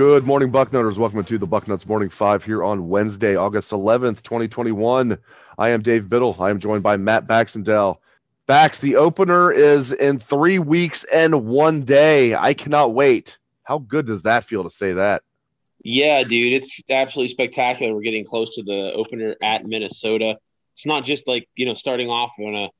Good morning, Bucknutters. Welcome to the Bucknuts Morning Five here on Wednesday, August 11th, 2021. I am Dave Biddle. I am joined by Matt Baxendale. Bax, the opener is in three weeks and one day. I cannot wait. How good does that feel to say that? Yeah, dude, it's absolutely spectacular. We're getting close to the opener at Minnesota. It's not just like, you know, starting off on a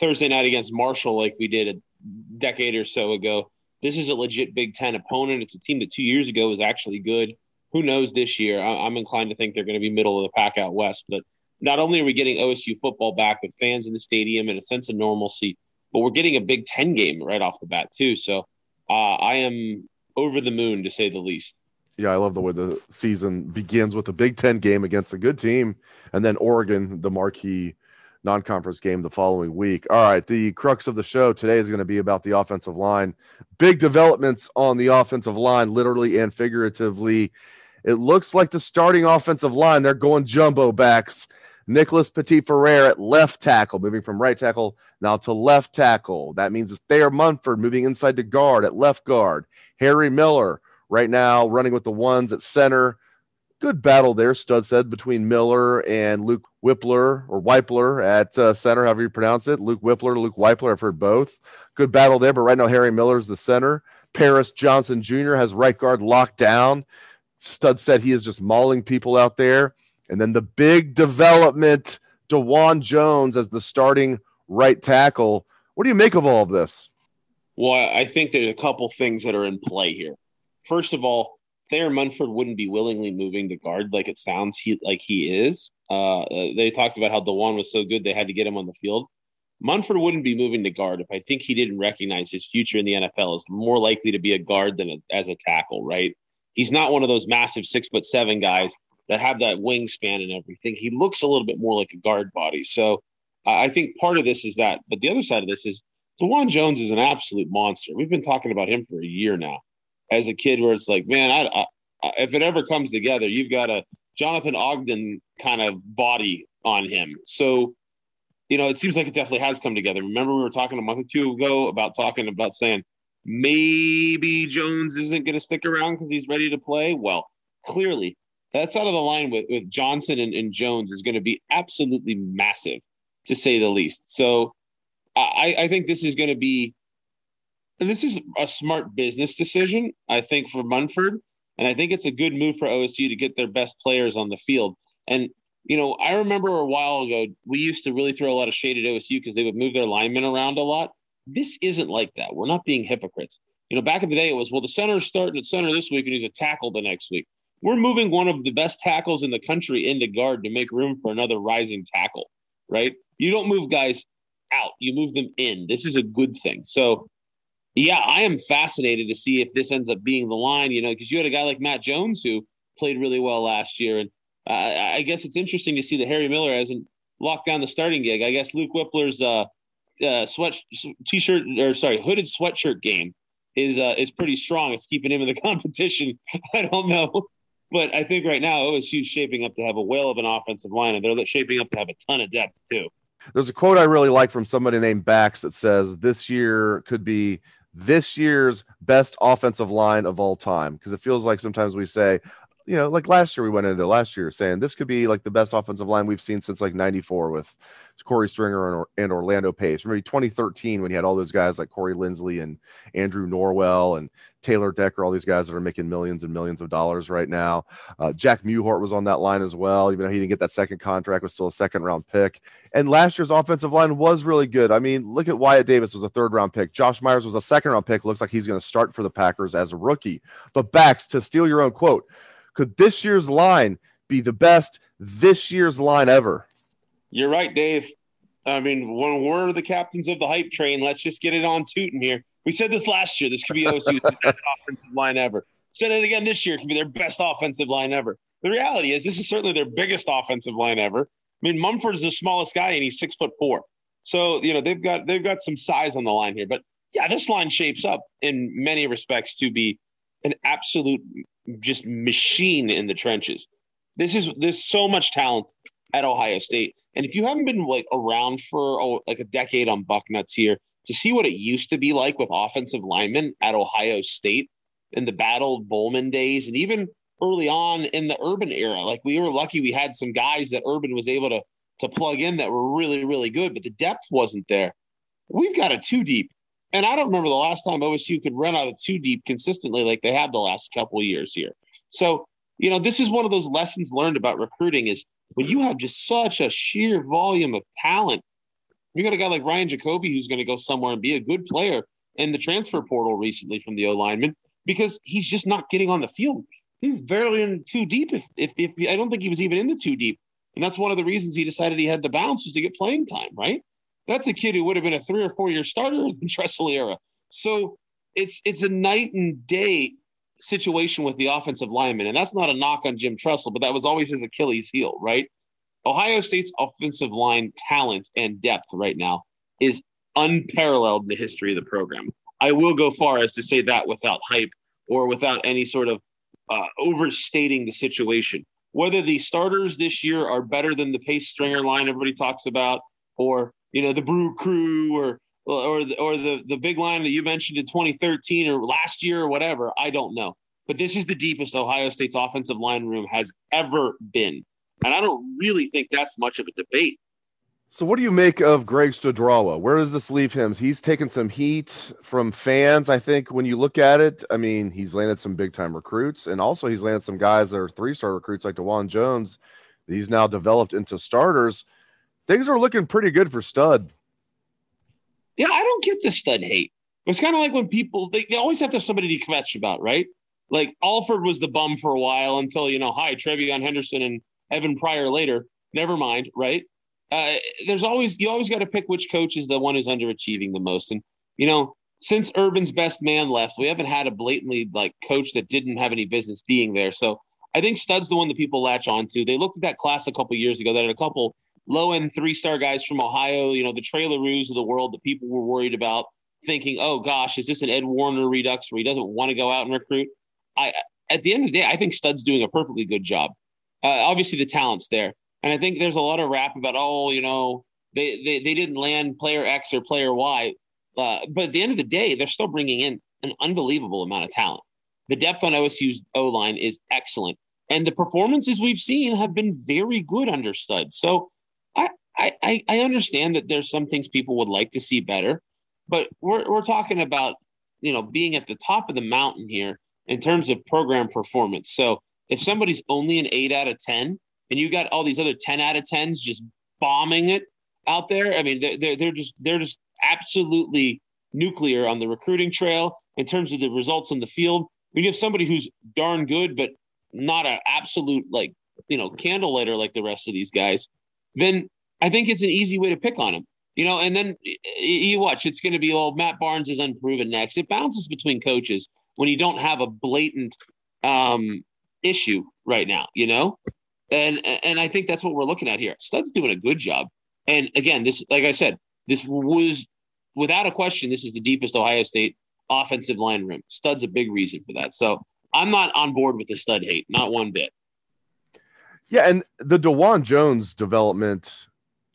Thursday night against Marshall like we did a decade or so ago this is a legit Big Ten opponent. It's a team that two years ago was actually good. Who knows this year? I'm inclined to think they're going to be middle of the pack out west. But not only are we getting OSU football back with fans in the stadium and a sense of normalcy, but we're getting a Big Ten game right off the bat too. So uh, I am over the moon to say the least. Yeah, I love the way the season begins with a Big Ten game against a good team, and then Oregon, the marquee non-conference game the following week. All right, the crux of the show today is going to be about the offensive line. Big developments on the offensive line, literally and figuratively. It looks like the starting offensive line, they're going jumbo backs. Nicholas Petit Frere at left tackle, moving from right tackle now to left tackle. That means Thayer Munford moving inside to guard at left guard. Harry Miller right now running with the ones at center good battle there, Stud said, between Miller and Luke Wypler or Wypler at uh, center, however you pronounce it. Luke Wypler, Luke Wypler, I've heard both. Good battle there, but right now Harry Miller is the center. Paris Johnson Jr. has right guard locked down. Stud said he is just mauling people out there. And then the big development, Dawand Jones as the starting right tackle. What do you make of all of this? Well, I think there's a couple things that are in play here. First of all, Thayer Munford wouldn't be willingly moving to guard like it sounds he like he is. Uh, uh they talked about how Dawand was so good they had to get him on the field. Munford wouldn't be moving to guard if I think he didn't recognize his future in the NFL is more likely to be a guard than a, as a tackle. Right? He's not one of those massive six foot seven guys that have that wingspan and everything. He looks a little bit more like a guard body. So I think part of this is that. But the other side of this is Dawand Jones is an absolute monster. We've been talking about him for a year now as a kid where it's like, man, I, I, if it ever comes together, you've got a Jonathan Ogden kind of body on him. So, you know, it seems like it definitely has come together. Remember, we were talking a month or two ago about talking about saying maybe Jones isn't going to stick around because he's ready to play. Well, clearly, that side of the line with, with Johnson and, and Jones is going to be absolutely massive, to say the least. So, I, I think this is going to be this is a smart business decision, I think, for Munford. And I think it's a good move for OSU to get their best players on the field. And, you know, I remember a while ago, we used to really throw a lot of shade at OSU because they would move their linemen around a lot. This isn't like that. We're not being hypocrites. You know, back in the day, it was, well, the center's starting at center this week and he's a tackle the next week. We're moving one of the best tackles in the country into guard to make room for another rising tackle, right? You don't move guys out, you move them in. This is a good thing. So yeah, I am fascinated to see if this ends up being the line, you know, because you had a guy like Matt Jones who played really well last year. And uh, I guess it's interesting to see that Harry Miller hasn't locked down the starting gig. I guess Luke Wypler's uh, uh, sweat t-shirt or sorry, hooded sweatshirt game is uh, is pretty strong. It's keeping him in the competition. I don't know. But I think right now OSU's shaping up to have a whale of an offensive line, and they're shaping up to have a ton of depth too. There's a quote I really like from somebody named Bax that says this year could be this year's best offensive line of all time. Because it feels like sometimes we say you know, like last year we went into last year saying this could be like the best offensive line we've seen since like '94 with Korey Stringer and, and Orlando Pace. Remember 2013 when you had all those guys like Corey Linsley and Andrew Norwell and Taylor Decker, all these guys that are making millions and millions of dollars right now. Uh, Jack Mewhort was on that line as well, even though he didn't get that second contract, was still a second round pick. And last year's offensive line was really good. I mean, look at Wyatt Davis was a third round pick. Josh Myers was a second round pick. Looks like he's going to start for the Packers as a rookie. But Bax to steal your own quote, could this year's line be the best this year's line ever? You're right, Dave. I mean, when we're the captains of the hype train, let's just get it on tooting here. We said this last year. This could be OSU's best offensive line ever. Said it again this year. It could be their best offensive line ever. The reality is, this is certainly their biggest offensive line ever. I mean, Munford is the smallest guy, and he's six foot four. So you know they've got they've got some size on the line here. But yeah, this line shapes up in many respects to be an absolute just machine in the trenches. This is there's so much talent at Ohio State. And if you haven't been like around for oh, like a decade on Bucknuts here to see what it used to be like with offensive linemen at Ohio State in the battled Bollman days, and even early on in the Urban era, like we were lucky we had some guys that Urban was able to to plug in that were really really good, but the depth wasn't there. We've got a two deep, and I don't remember the last time OSU could run out of two deep consistently like they have the last couple of years here. So you know, this is one of those lessons learned about recruiting is when you have just such a sheer volume of talent, you got a guy like Ryan Jacoby who's going to go somewhere and be a good player in the transfer portal recently from the O lineman because he's just not getting on the field. He's barely in two deep. If, if, if I don't think he was even in the two deep, and that's one of the reasons he decided he had to bounce was to get playing time. Right? That's a kid who would have been a three or four year starter in Tressel era. So it's it's a night and day situation with the offensive lineman, and that's not a knock on Jim Tressel, but that was always his Achilles heel, right? Ohio State's offensive line talent and depth right now is unparalleled in the history of the program. I will go far as to say that without hype or without any sort of uh, overstating the situation. Whether the starters this year are better than the pace stringer line everybody talks about, or you know the Brew Crew, or or the, or the the big line that you mentioned in 2013 or last year or whatever. I don't know, but this is the deepest Ohio State's offensive line room has ever been, and I don't really think that's much of a debate. So, what do you make of Greg Studrawa? Where does this leave him? He's taken some heat from fans. I think when you look at it, I mean, he's landed some big time recruits, and also he's landed some guys that are three star recruits like Dawand Jones. He's now developed into starters. Things are looking pretty good for Stud. Yeah, I don't get the stud hate. It's kind of like when people they, they always have to have somebody to kvetch about, right? Like Alford was the bum for a while until you know, hi, TreVeyon Henderson and Evan Pryor later. Never mind, right? Uh, there's always you always got to pick which coach is the one who's underachieving the most. And you know, since Urban's best man left, we haven't had a blatantly like coach that didn't have any business being there. So I think Stud's the one that people latch onto. They looked at that class a couple years ago. That had a couple low end three star guys from Ohio, you know, the Trey Lerouxs of the world that people were worried about, thinking, oh gosh, is this an Ed Warner redux where he doesn't want to go out and recruit? I at the end of the day, I think Stud's doing a perfectly good job. Uh, obviously, the talent's there, and I think there's a lot of rap about, oh, you know, they they, they didn't land player X or player Y, uh, but at the end of the day, they're still bringing in an unbelievable amount of talent. The depth on OSU's O line is excellent, and the performances we've seen have been very good under Stud. So I, I, I understand that there's some things people would like to see better, but we're, we're talking about, you know, being at the top of the mountain here in terms of program performance. So if somebody's only an eight out of 10 and you got all these other 10 out of 10s just bombing it out there, I mean, they're, they're, they're just, they're just absolutely nuclear on the recruiting trail in terms of the results in the field. When you have somebody who's darn good, but not an absolute like, you know, candle lighter like the rest of these guys, then I think it's an easy way to pick on him. You know, and then you watch, it's going to be, oh, Matt Barnes is unproven next. It bounces between coaches when you don't have a blatant um, issue right now, you know? And and I think that's what we're looking at here. Stud's doing a good job. And again, this, like I said, this was without a question, this is the deepest Ohio State offensive line room. Stud's a big reason for that. So I'm not on board with the stud hate, not one bit. Yeah, and the Dawand Jones development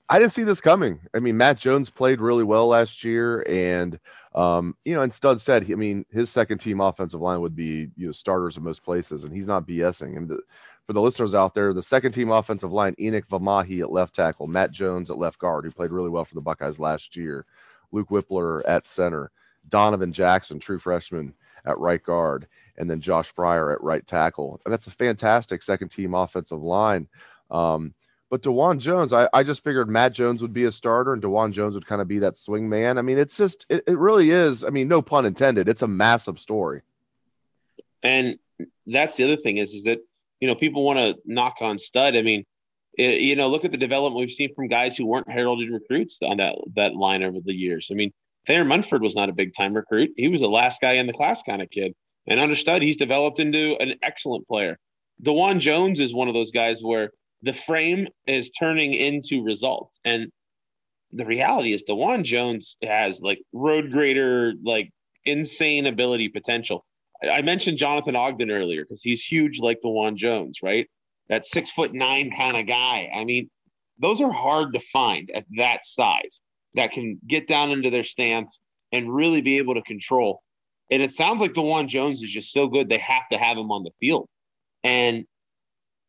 I didn't see this coming. I mean, Matt Jones played really well last year, and um, you know, and Stud said, I mean, his second team offensive line would be you know starters in most places, and he's not BSing. And the, for the listeners out there, the second team offensive line, Enokk Vimahi at left tackle, Matt Jones at left guard, who played really well for the Buckeyes last year, Luke Wypler at center, Donovan Jackson, true freshman at right guard, and then Josh Fryar at right tackle. And that's a fantastic second team offensive line. Um, but Dawand Jones, I, I just figured Matt Jones would be a starter and Dawand Jones would kind of be that swing man. I mean, it's just, it, it really is. I mean, no pun intended. It's a massive story. And that's the other thing is, is that, you know, people want to knock on stud. I mean, it, you know, look at the development we've seen from guys who weren't heralded recruits on that, that line over the years. I mean, Thayer Munford was not a big time recruit. He was the last guy in the class kind of kid. And understood, he's developed into an excellent player. Dawand Jones is one of those guys where the frame is turning into results. And the reality is Dawand Jones has like road grader, like insane ability potential. I mentioned Jonathan Ogden earlier because he's huge like Dawand Jones, right? That six foot nine kind of guy. I mean, those are hard to find at that size that can get down into their stance and really be able to control. And it sounds like Dawand Jones is just so good they have to have him on the field. And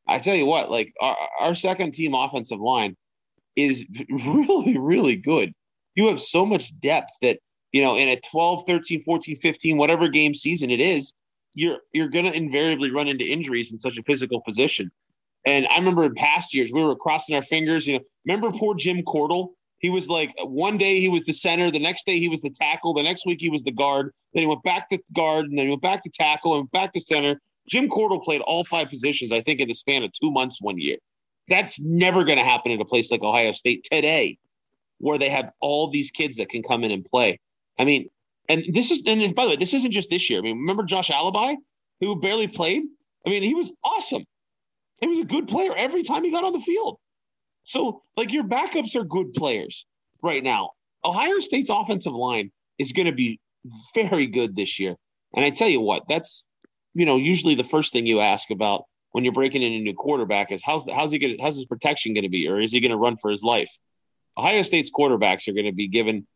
I tell you what, like our, our second team offensive line is really, really good. You have so much depth that, you know, in a 12, 13, 14, 15, whatever game season it is, you're you're gonna invariably run into injuries in such a physical position. And I remember in past years we were crossing our fingers. You know, remember poor Jim Cordle? He was like one day he was the center, the next day he was the tackle, the next week he was the guard. Then he went back to guard, and then he went back to tackle, and back to center. Jim Cordle played all five positions, I think, in the span of two months one year. That's never going to happen in a place like Ohio State today, where they have all these kids that can come in and play. I mean, and this is, and by the way, this isn't just this year. I mean, remember Josh Alabi, who barely played? I mean, he was awesome. He was a good player every time he got on the field. So, like, your backups are good players right now. Ohio State's offensive line is going to be very good this year. And I tell you what, that's you know, usually the first thing you ask about when you're breaking in a new quarterback is how's how's he going how's his protection going to be, or is he going to run for his life? Ohio State's quarterbacks are going to be given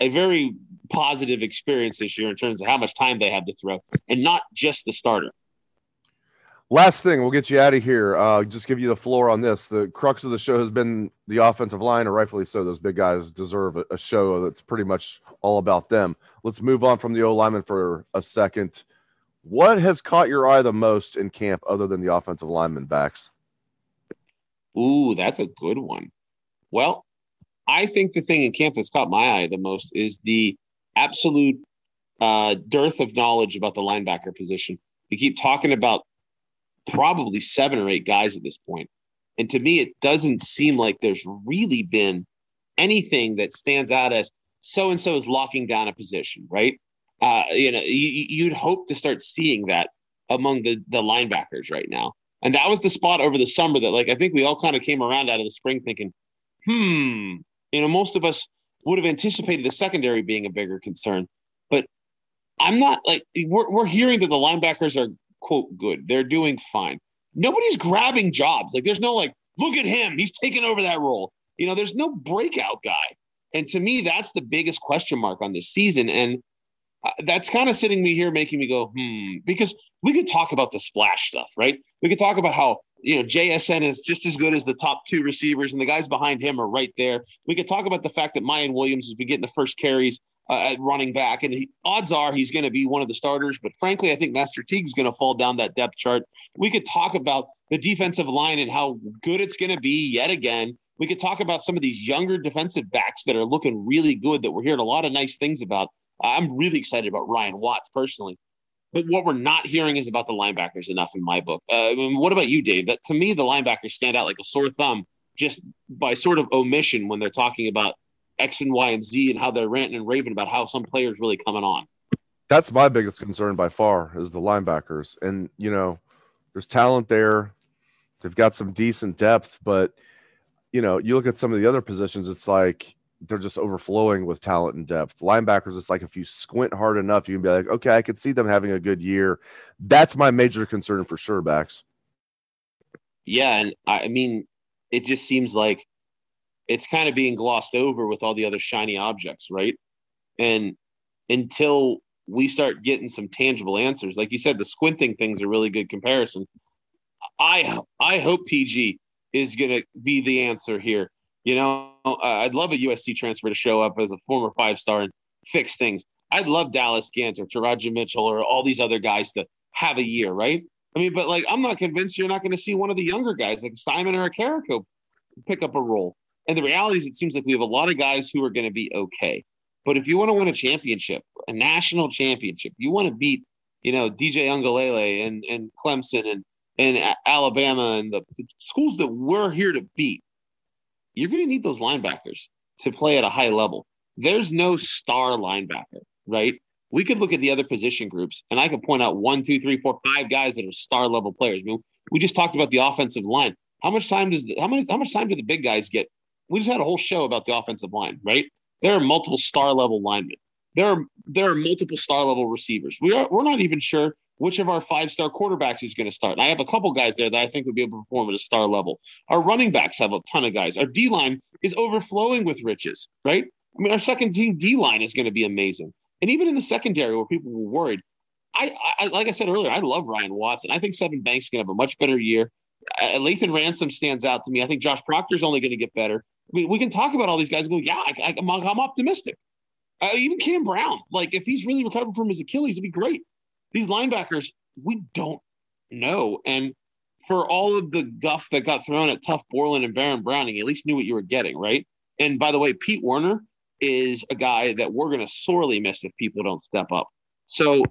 a very positive experience this year in terms of how much time they have to throw, and not just the starter. Last thing, we'll get you out of here. Uh, just give you the floor on this. The crux of the show has been the offensive line, and rightfully so. Those big guys deserve a, a show that's pretty much all about them. Let's move on from the O lineman for a second. What has caught your eye the most in camp other than the offensive lineman Bax? Ooh, that's a good one. Well, I think the thing in camp that's caught my eye the most is the absolute uh, dearth of knowledge about the linebacker position. We keep talking about probably seven or eight guys at this point. And to me, it doesn't seem like there's really been anything that stands out as so and so is locking down a position, right? Uh, you know, you, would hope to start seeing that among the, the linebackers right now. And that was the spot over the summer that, like, I think we all kind of came around out of the spring thinking, hmm, you know, most of us would have anticipated the secondary being a bigger concern. But I'm not like, we're, we're hearing that the linebackers are, quote, good. They're doing fine. Nobody's grabbing jobs. Like, there's no, like, look at him. He's taking over that role. You know, there's no breakout guy. And to me, that's the biggest question mark on this season. And that's kind of sitting me here making me go, hmm, because we could talk about the splash stuff, right? We could talk about how, you know, JSN is just as good as the top two receivers and the guys behind him are right there. We could talk about the fact that Miyan Williams has been getting the first carries uh, at running back, and he, odds are he's going to be one of the starters. But frankly, I think Master Teague's going to fall down that depth chart. We could talk about the defensive line and how good it's going to be yet again. We could talk about some of these younger defensive backs that are looking really good that we're hearing a lot of nice things about. I'm really excited about Ryan Watts personally. But what we're not hearing is about the linebackers enough in my book. Uh, I mean, what about you, Dave? That to me, the linebackers stand out like a sore thumb just by sort of omission when they're talking about X and Y and Z and how they're ranting and raving about how some players really coming on. That's my biggest concern by far is the linebackers. And, you know, there's talent there. They've got some decent depth, but, you know, you look at some of the other positions, it's like, they're just overflowing with talent and depth. Linebackers, it's like if you squint hard enough, you can be like, okay, I could see them having a good year. That's my major concern for sure, Bax. Yeah, and I mean, it just seems like it's kind of being glossed over with all the other shiny objects, right? And until we start getting some tangible answers, like you said, the squinting thing's a really good comparison. I I hope PG is going to be the answer here. You know, I'd love a USC transfer to show up as a former five star and fix things. I'd love Dallas Gant or Teradja Mitchell or all these other guys to have a year, right? I mean, but like, I'm not convinced you're not going to see one of the younger guys like Simon or a Carrico pick up a role. And the reality is, it seems like we have a lot of guys who are going to be okay. But if you want to win a championship, a national championship, you want to beat, you know, DJ Uiagalelei and, and Clemson and, and Alabama and the, the schools that we're here to beat, you're going to need those linebackers to play at a high level. There's no star linebacker, right? We could look at the other position groups, and I could point out one, two, three, four, five guys that are star level players. I mean, we just talked about the offensive line. How much time does the, how many how much time do the big guys get? We just had a whole show about the offensive line, right? There are multiple star level linemen. There are there are multiple star level receivers. We are we're not even sure which of our five star quarterbacks is going to start. And I have a couple guys there that I think would be able to perform at a star level. Our running backs have a ton of guys. Our D line is overflowing with riches, right? I mean, our second team D line is going to be amazing. And even in the secondary where people were worried, I, I like I said earlier, I love Ryan Watson. I think Sevyn Banks going to have a much better year. Uh, Lathan Ransom stands out to me. I think Josh Proctor is only going to get better. I mean, we can talk about all these guys and go, yeah, I, am optimistic. Uh, even Cam Brown, like if he's really recovered from his Achilles, it'd be great. These linebackers, we don't know. And for all of the guff that got thrown at Tuf Borland and Baron Browning, at least knew what you were getting, right? And by the way, Pete Werner is a guy that we're going to sorely miss if people don't step up. So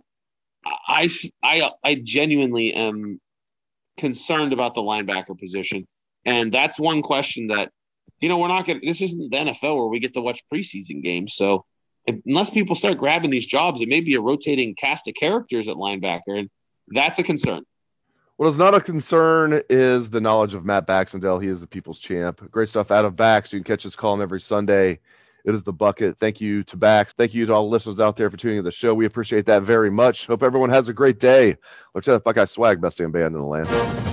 I, I, I genuinely am concerned about the linebacker position. And that's one question that, you know, we're not going to, this isn't the NFL where we get to watch preseason games. So unless people start grabbing these jobs, it may be a rotating cast of characters at linebacker, and that's a concern. What is not a concern is the knowledge of Matt Baxendale. He is the people's champ. Great stuff out of Bax. You can catch his column every Sunday. It is the bucket. Thank you to Bax. Thank you to all the listeners out there for tuning in the show. We appreciate that very much. Hope everyone has a great day. Have Buckeye Swag, best damn band in the land.